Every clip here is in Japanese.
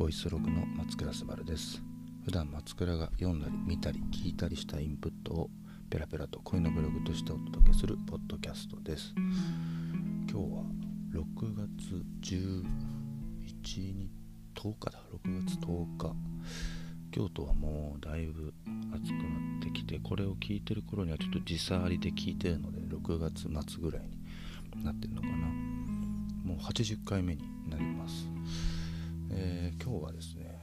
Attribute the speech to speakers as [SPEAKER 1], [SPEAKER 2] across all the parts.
[SPEAKER 1] ボイスログの松倉すばるです。普段松倉が読んだり見たり聞いたりしたインプットをペラペラと恋のブログとしてお届けするポッドキャストです。今日は6月11日10日だ。6月10日。京都はもうだいぶ暑くなってきてこれを聞いてる頃にはちょっと時差ありで聞いてるので6月末ぐらいになってるのかな。もう80回目になります、えー、今日はですね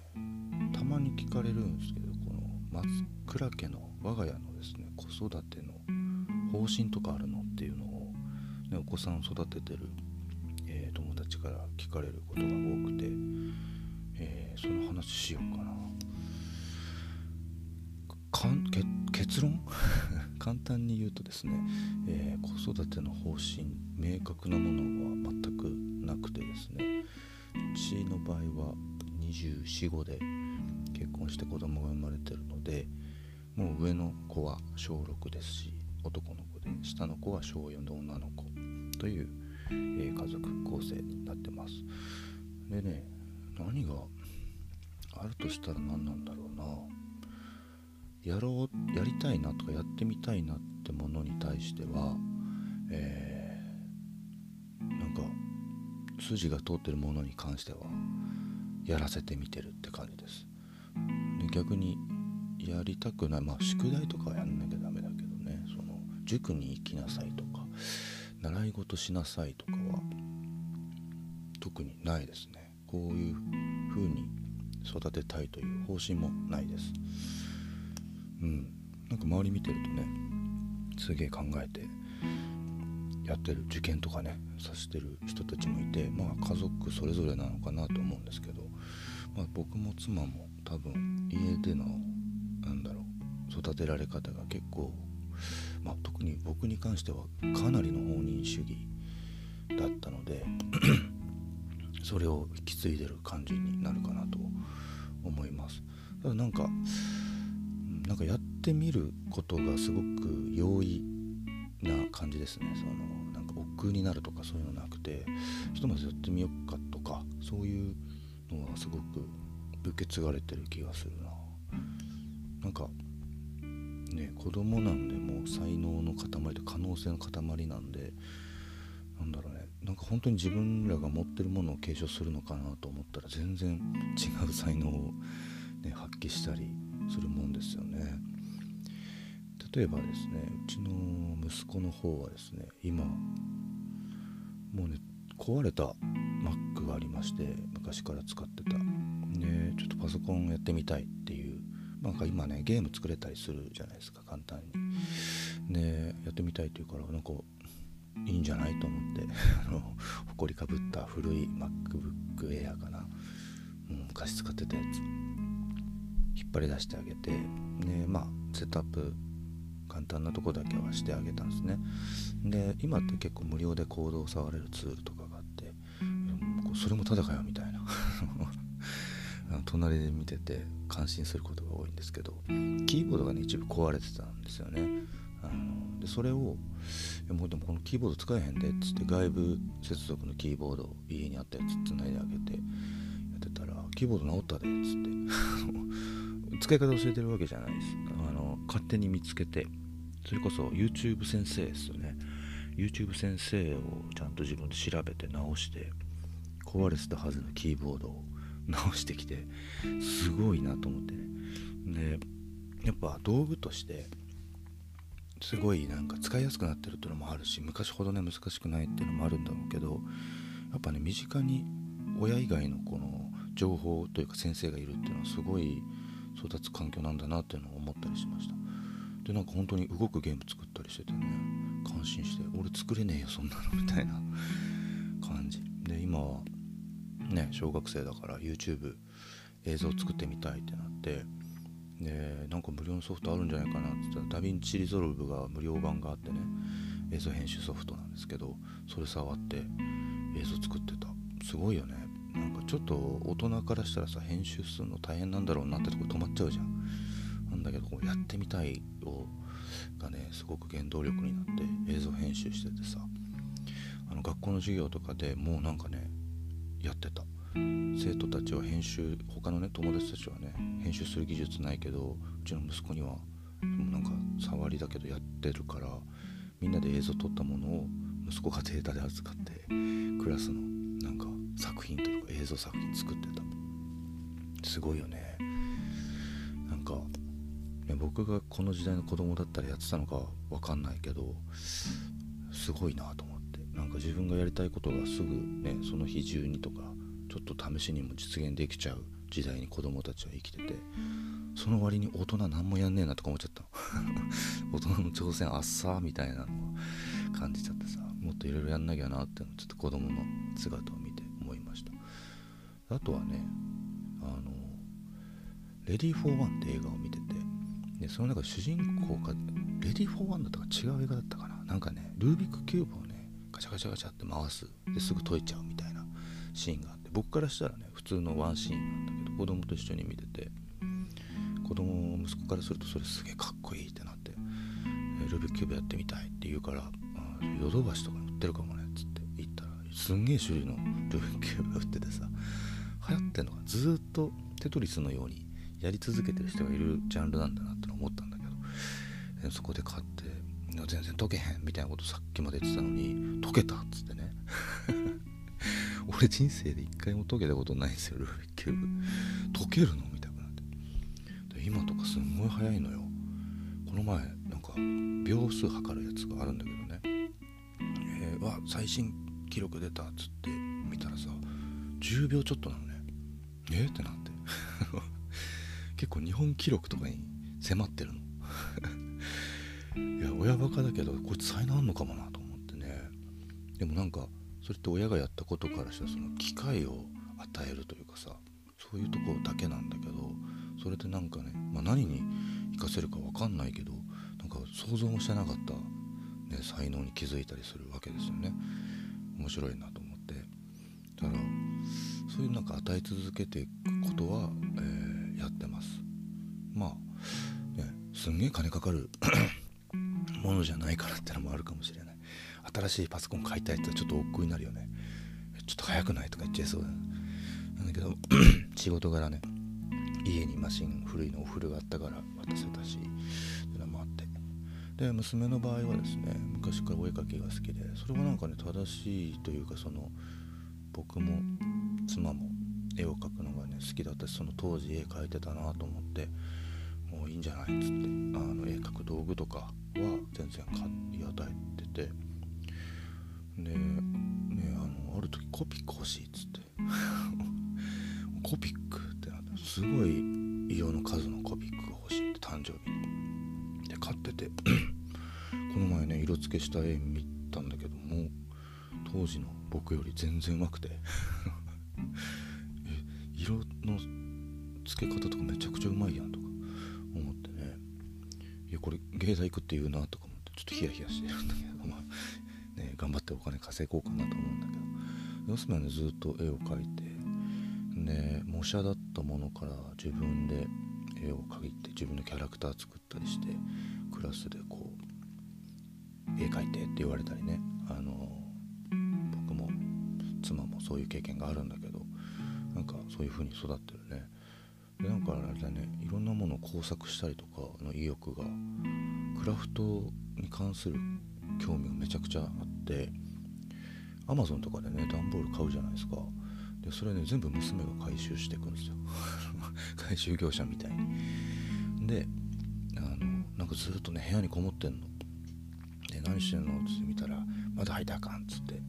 [SPEAKER 1] たまに聞かれるんですけどこの松倉家の我が家のですね子育ての方針とかあるのっていうのを、ね、お子さんを育ててる、えー、友達から聞かれることが多くて、えー、その話しようかな。かん結論？簡単に言うとですね、え、子育ての方針明確なものは全くなくてですねちの場合は245で結婚して子供が生まれてるのでもう上の子は小6ですし男の子で下の子は小4で女の子という、えー、家族構成になってます。でね何があるとしたら何なんだろうな。やろうやりたいなとかやってみたいなってものに対しては、えー、なんか筋が通ってるものに関してはやらせてみてるって感じです。で逆にやりたくないまあ宿題とかはやんなきゃダメだけどね。その塾に行きなさいとか習い事しなさいとかは特にないですね。こういう風に育てたいという方針もないです。うん。なんか周り見てるとねすげえ考えてやってる受験とかねさしてる人たちもいてまあ家族それぞれなのかなと思うんですけど、まあ、僕も妻も多分家でのなんだろう育てられ方が結構、まあ、特に僕に関してはかなりの放任主義だったので それを引き継いでる感じになるかなと思います。ただなんかなんかやってみることがすごく容易な感じですね。そのなんか億劫になるとかそういうのなくてひとまずやってみようかとかそういうのはすごく受け継がれてる気がするな。なんかね子供なんでもう才能の塊と可能性の塊なんでなんだろうね。なんか本当に自分らが持ってるものを継承するのかなと思ったら全然違う才能を、ね、発揮したりするもんですよね。例えばですねうちの息子の方はですね今もうね壊れた Mac がありまして昔から使ってた。でちょっとパソコンやってみたいっていうなんか今ねゲーム作れたりするじゃないですか簡単に。でやってみたいっていうからなんかいいんじゃないと思って あの埃かぶった古い MacBook Air かな、う、昔使ってたやつ。引っ張り出してあげて。でまあセットアップ簡単なとこだけはしてあげたんですね。で今って結構無料でコードを触れるツールとかがあってそれもただかよみたいな。隣で見てて感心することが多いんですけどキーボードがね一部壊れてたんですよね。あのでそれをもうでもこのキーボード使えへんでっつって外部接続のキーボードを家にあったやつつないであげてやってたらキーボード直ったでっつって 使い方教えてるわけじゃないです。あの勝手に見つけてそれこそ YouTube 先生ですよね。YouTube 先生をちゃんと自分で調べて直して壊れてたはずのキーボードを直してきてすごいなと思ってね。でやっぱ道具としてすごいなんか使いやすくなってるっていうのもあるし昔ほどね難しくないっていうのもあるんだろうけどやっぱね身近に親以外のこの情報というか先生がいるっていうのはすごい育つ環境なんだなっていうのを思ったりしました。でなんか本当に動くゲーム作ったりしててね。感心して俺作れねえよそんなのみたいな感じ。で今はね小学生だから YouTube 映像作ってみたいってなって。でなんか無料のソフトあるんじゃないかなって言ったら DaVinci Resolve が無料版があってね。映像編集ソフトなんですけどそれ触って映像作ってた。すごいよね。なんかちょっと大人からしたらさ編集するの大変なんだろうなってとこ止まっちゃうじゃんなん。だけどこうやってみたいをがねすごく原動力になって映像編集しててさあの学校の授業とかでもうなんかねやってた。生徒たちは編集他のね友達たちはね編集する技術ないけどうちの息子にはなんか触りだけどやってるからみんなで映像撮ったものを息子がデータで預かってクラスのなんか作品というか映像作品作ってた。すごいよね。なんか、ね、僕がこの時代の子供だったらやってたのかわかんないけどすごいなと思って。なんか自分がやりたいことがすぐねその日中にとかちょっと試しにも実現できちゃう時代に子供たちは生きててその割に大人何もやんねえなとか思っちゃった。大人の挑戦あっさーみたいなのを感じちゃってさもっといろいろやんなきゃなってのちょっと子供の姿を見て思いました。あとはねあの「レディー・フォー・ワン」って映画を見ててでその中主人公がレディ・フォー・ワンだったか違う映画だったかな。なんかねルービックキューブをねガチャガチャガチャって回す。ですぐ解いちゃうみたいなシーンがあって僕からしたらね普通のワンシーンなんだけど子供と一緒に見てて子供息子からするとそれすげえかっこいいってなってルービックキューブやってみたいって言うからヨドバシとかに売ってるかもねっつって行ったらすんげえ種類のルービックキューブが売っててさ流行ってんのがずっとテトリスのようにやり続けてる人がいるジャンルなんだなって思ったんだけどそこで買って全然解けへんみたいなことさっきまで言ってたのに解けたっつってね。俺人生で一回も解けたことないんですよルービックキューブ。解けるのみたいなって。今とかすんごい早いのよ。この前なんか秒数測るやつがあるんだけどね。えー、わ最新記録出たっつって見たらさ10秒ちょっとなのね。えー、ってなって。結構日本記録とかに迫ってるの いや親バカだけどこいつ才能あんのかもなと思ってね。でもなんかそれって親がやったことからしたらその機会を与えるというかさそういうところだけなんだけどそれでなんかね、まあ、何に活かせるか分かんないけどなんか想像もしてなかった、ね、才能に気づいたりするわけですよね。面白いなと思って。だからそういうなんか与え続けていくことは、えー、やってます。まあねすんげえ金かかる。ものじゃないからってのもあるかもしれない。新しいパソコン買いたいってちょっと億劫になるよね。ちょっと早くないとか言っちゃいそうだなんだけど 仕事柄ね。家にマシン古いのお風呂があったから渡せたし。っていうのもあって。で娘の場合はですね昔からお絵描きが好きでそれはなんかね正しいというかその僕も妻も絵を描くのがね好きだったしその当時絵描いてたなと思ってもういいんじゃないっつってあの絵描く道具とかは全然買い与えててでねあのある時コピック欲しいっつって。コピックってなってすごい色の数のコピックが欲しいって誕生日に。で買ってて この前ね色付けした絵見たんだけども当時の僕より全然うまくて。色の付け方とかめちゃくちゃうまいやんとやこれ芸大行くって言うなとか思ってちょっとヒヤヒヤしてるんだけどまあね頑張ってお金稼ごうかなと思うんだけど娘はねずっと絵を描いてで模写だったものから自分で絵を描いて自分のキャラクター作ったりしてクラスでこう絵描いてって言われたりねあの僕も妻もそういう経験があるんだけどなんかそういう風に育ってねでなんかあれだねいろんなものを工作したりとかの意欲がクラフトに関する興味がめちゃくちゃあってアマゾンとかでね段ボール買うじゃないですか。でそれね全部娘が回収していくんですよ。回収業者みたいに。であのなんかずっとね部屋にこもってんの。で何してんのって見たらまだ入ったらあかんっつって。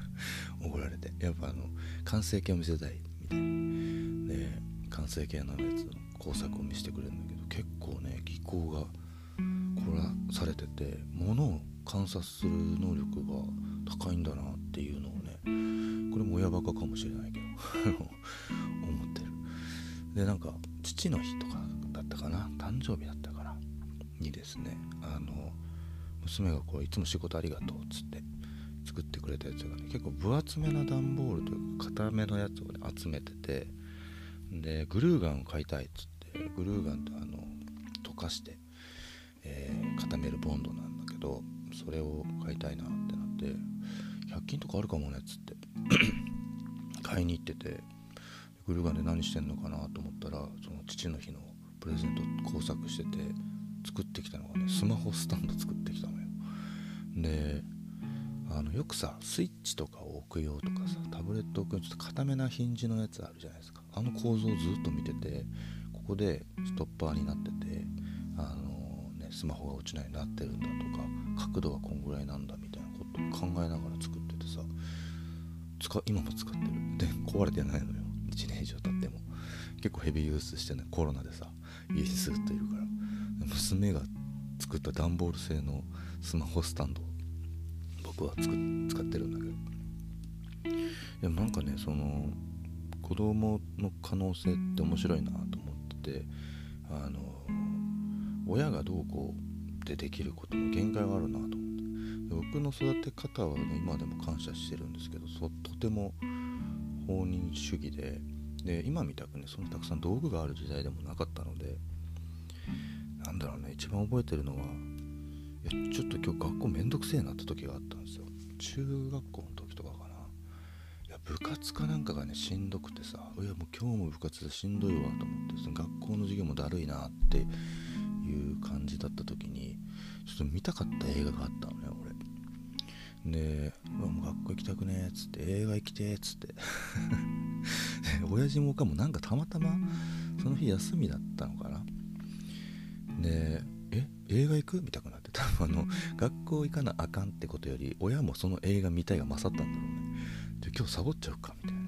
[SPEAKER 1] 怒られて。やっぱあの完成形を見せたいみたいな。完成形のやつの工作を見せてくれるんだけど結構ね技巧が凝らされてて物を観察する能力が高いんだなっていうのをねこれも親バカかもしれないけど 思ってる。でなんか父の日とかだったかな誕生日だったかなにですねあの娘がこういつも仕事ありがとうっつって作ってくれたやつがね結構分厚めな段ボールというか固めのやつをね集めててでグルーガンを買いたいっつってグルーガンってあの溶かして、えー、固めるボンドなんだけどそれを買いたいなってなって100均とかあるかもねっつって 買いに行っててグルーガンで何してんのかなと思ったらその父の日のプレゼント工作してて作ってきたのがねスマホスタンド作ってきたのよ。であのよくさスイッチとかを置く用とかさタブレット置く用ちょっと固めなヒンジのやつあるじゃないですか。あの構造をずっと見ててここでストッパーになっててあのねスマホが落ちないようになってるんだとか角度はこんぐらいなんだみたいなことを考えながら作っててさ使今も使ってる。で壊れてないのよ。1年以上経っても。結構ヘビーユースしてねコロナでさ家にずっといるから。娘が作った段ボール製のスマホスタンド僕は使ってるんだけど。でもなんかねその子供の可能性って面白いなと思っててあの親がどうこうでできることの限界があるなと思って。僕の育て方はね今でも感謝してるんですけどそとても放任主義でで今みたくねそんなたくさん道具がある時代でもなかったのでなんだろうね一番覚えてるのはいやちょっと今日学校めんどくせえなって時があったんですよ。中学校の時。部活かなんかがねしんどくてさいやもう今日も部活でしんどいわと思ってその学校の授業もだるいなっていう感じだった時にちょっと見たかった映画があったのね俺。で「もう学校行きたくねえ」っつって「映画行きてえ」っつって。親父もおかもなんかたまたまその日休みだったのかな。でえ映画行く？みたくなって多分あの学校行かなあかんってことより親もその映画見たいが勝ったんだろうね。今日サボっちゃうかみたいな。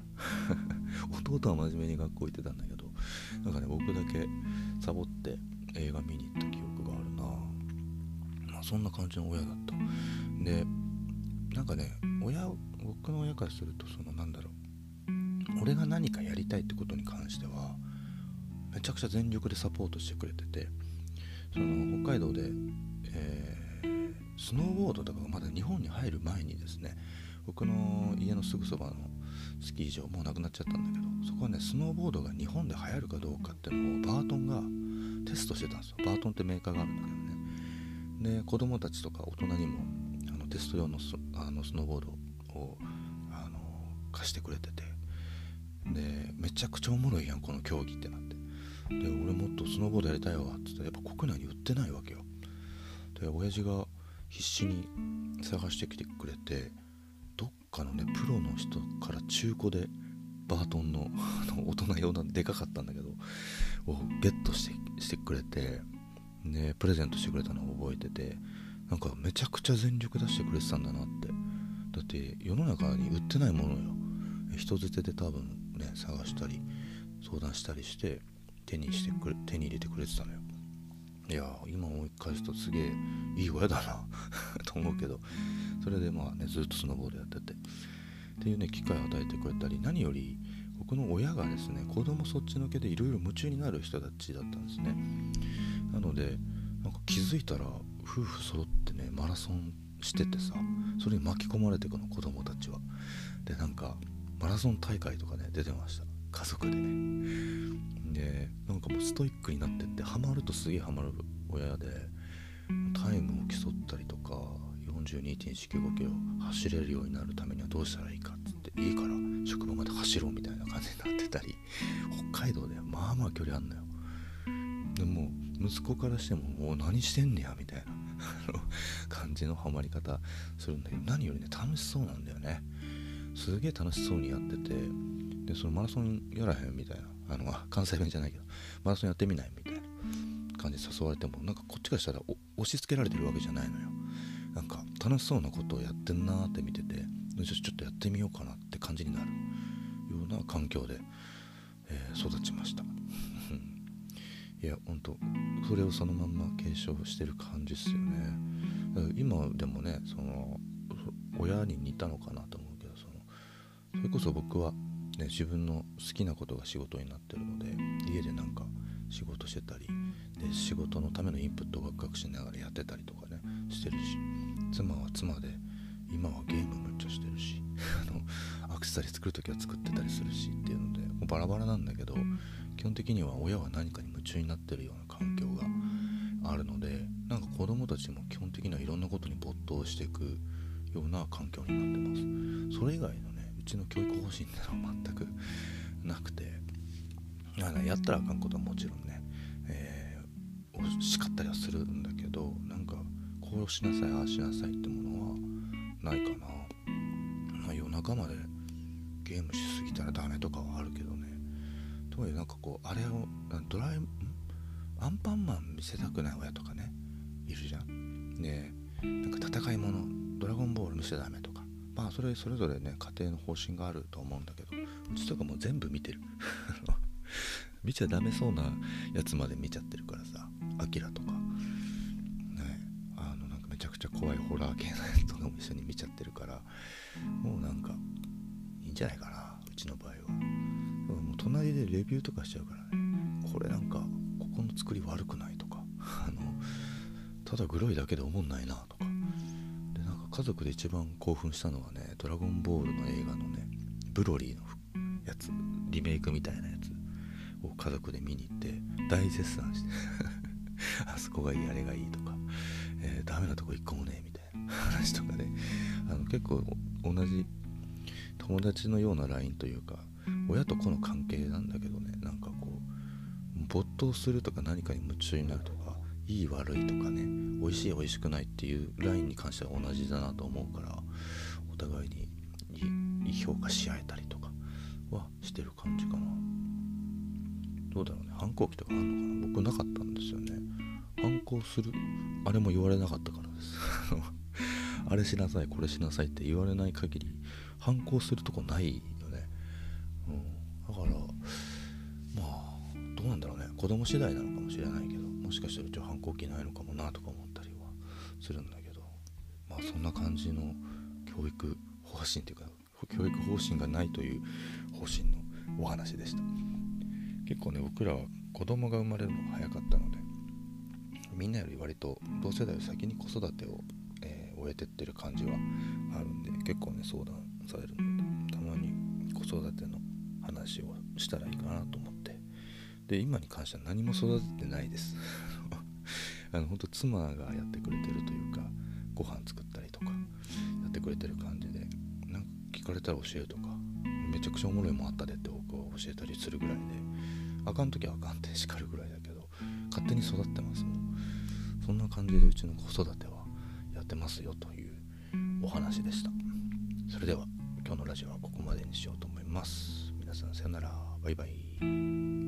[SPEAKER 1] 弟は真面目に学校行ってたんだけどなんかね僕だけサボって映画見に行った記憶があるな。まあそんな感じの親だった。でなんかね親僕の親からするとそのなんだろう。俺が何かやりたいってことに関してはめちゃくちゃ全力でサポートしてくれててその北海道で、えー、スノーボードとかがまだ日本に入る前にですね僕の家のすぐそばのスキー場もうなくなっちゃったんだけどそこはねスノーボードが日本で流行るかどうかっていうのをバートンがテストしてたんですよ。バートンってメーカーがあるんだけどね。で子供たちとか大人にもあのテスト用のスあのスノーボードをあの貸してくれてて。でめちゃくちゃおもろいやんこの競技ってなって。で俺もっとスノーボードやりたいわっつってやっぱ国内に売ってないわけよ。で親父が必死に探してきてくれてかのねプロの人から中古でバートンの 大人用のでかかったんだけどをゲットしてしてくれてでプレゼントしてくれたのを覚えててなんかめちゃくちゃ全力出してくれてたんだなって。だって世の中に売ってないものよ。人捨てで多分ね探したり相談したりして手にしてくれ手に入れてくれてたのよ。いや今思い返すとすげえいい親だな と思うけど。それでまあねずっとスノーボードやってて。っていうね機会を与えてくれたり何より僕の親がですね子供そっちのけでいろいろ夢中になる人たちだったんですね。なのでなんか気づいたら夫婦揃ってねマラソンしててさそれに巻き込まれてくの子供たちは。でなんかマラソン大会とかね出てました。家族でね。でなんかもうストイックになってってハマるとすげえハマる親でタイムを競ったりとか42.195キロ走れるようになるためにはどうしたらいいかっつっていいから職場まで走ろうみたいな感じになってたり 北海道でまあまあ距離あんのよ。でも息子からしてももう何してんねやみたいな 感じのハマり方するんだけど何よりね楽しそうなんだよね。すげえ楽しそうにやっててでそのマラソンやらへんみたいなあの関西弁じゃないけどマラソンやってみないみたいな感じで誘われてもなんかこっちからしたら押し付けられてるわけじゃないのよ。なんか楽しそうなことをやってんなーって見ててちょっとやってみようかなって感じになるような環境で、えー、育ちました。いやほんとそれをそのまんま継承してる感じっすよね。今でもねその親に似たのかなと思うけどそのそれこそ僕はね、自分の好きなことが仕事になってるので家でなんか仕事してたりで仕事のためのインプットをワクワクしながらやってたりとかねしてるし妻は妻で今はゲームむっちゃしてるし あのアクセサリー作る時は作ってたりするしっていうのでもうバラバラなんだけど基本的には親は何かに夢中になってるような環境があるのでなんか子供たちも基本的にはいろんなことに没頭していくような環境になってます。それ以外のねうちの教育方針っていうのは全くなくてやったらあかんことはちろんね、えー、叱ったりはするんだけどなんかこうしなさいああしなさいってものはないかな、まあ、夜中までゲームしすぎたらダメとかはあるけどね。とはいえなんかこうあれをドラえアンパンマン見せたくない親とかねいるじゃん。ねなんか戦い物ドラゴンボール見せちゃダメとか。まあそれそれぞれね家庭の方針があると思うんだけどうちとかもう全部見てる。見ちゃダメそうなやつまで見ちゃってるからさアキラとか。ねあのなんかめちゃくちゃ怖いホラー系のやつとかも一緒に見ちゃってるからもうなんかいいんじゃないかなうちの場合は。もう隣でレビューとかしちゃうからね。これなんかここの作り悪くないとか。あのただグロいだけで思んないなとか。でなんか家族で一番興奮したのはね「ドラゴンボール」の映画のねブロリーのやつリメイクみたいなやを家族で見に行って大絶賛して あそこがいいあれがいいとか、えー、ダメなとこ一個もねみたいな話とかねあの結構同じ友達のような LINE というか親と子の関係なんだけどねなんかこう没頭するとか何かに夢中になるとかいい悪いとかね美味しい美味しくないっていう LINE に関しては同じだなと思うからお互いに評価し合えたりとかはしてる感じかな。どうだろうね。反抗期とかあるのかな。僕なかったんですよね。反抗する？あれも言われなかったからです。あれしなさいこれしなさいって言われない限り反抗するとこないよね、うん、だからまあどうなんだろうね。子供次第なのかもしれないけどもしかしたらうちは反抗期ないのかもなとか思ったりはするんだけど。まあそんな感じの教育方針っていうか教育方針がないという方針のお話でした。結構ね僕らは子供が生まれるのが早かったのでみんなより割と同世代より先に子育てを、えー、終えてってる感じはあるんで結構ね相談されるのでたまに子育ての話をしたらいいかなと思って。で今に関しては何も育ててないです。あの本当妻がやってくれてるというかご飯作ったりとかやってくれてる感じでなんか聞かれたら教えるとかめちゃくちゃおもろいもあったでって僕は教えたりするぐらいであかん時はあかんって叱るぐらいだけど勝手に育ってます。もんそんな感じでうちの子育てはやってますよというお話でした。それでは今日のラジオはここまでにしようと思います。皆さんさよなら。バイバイ。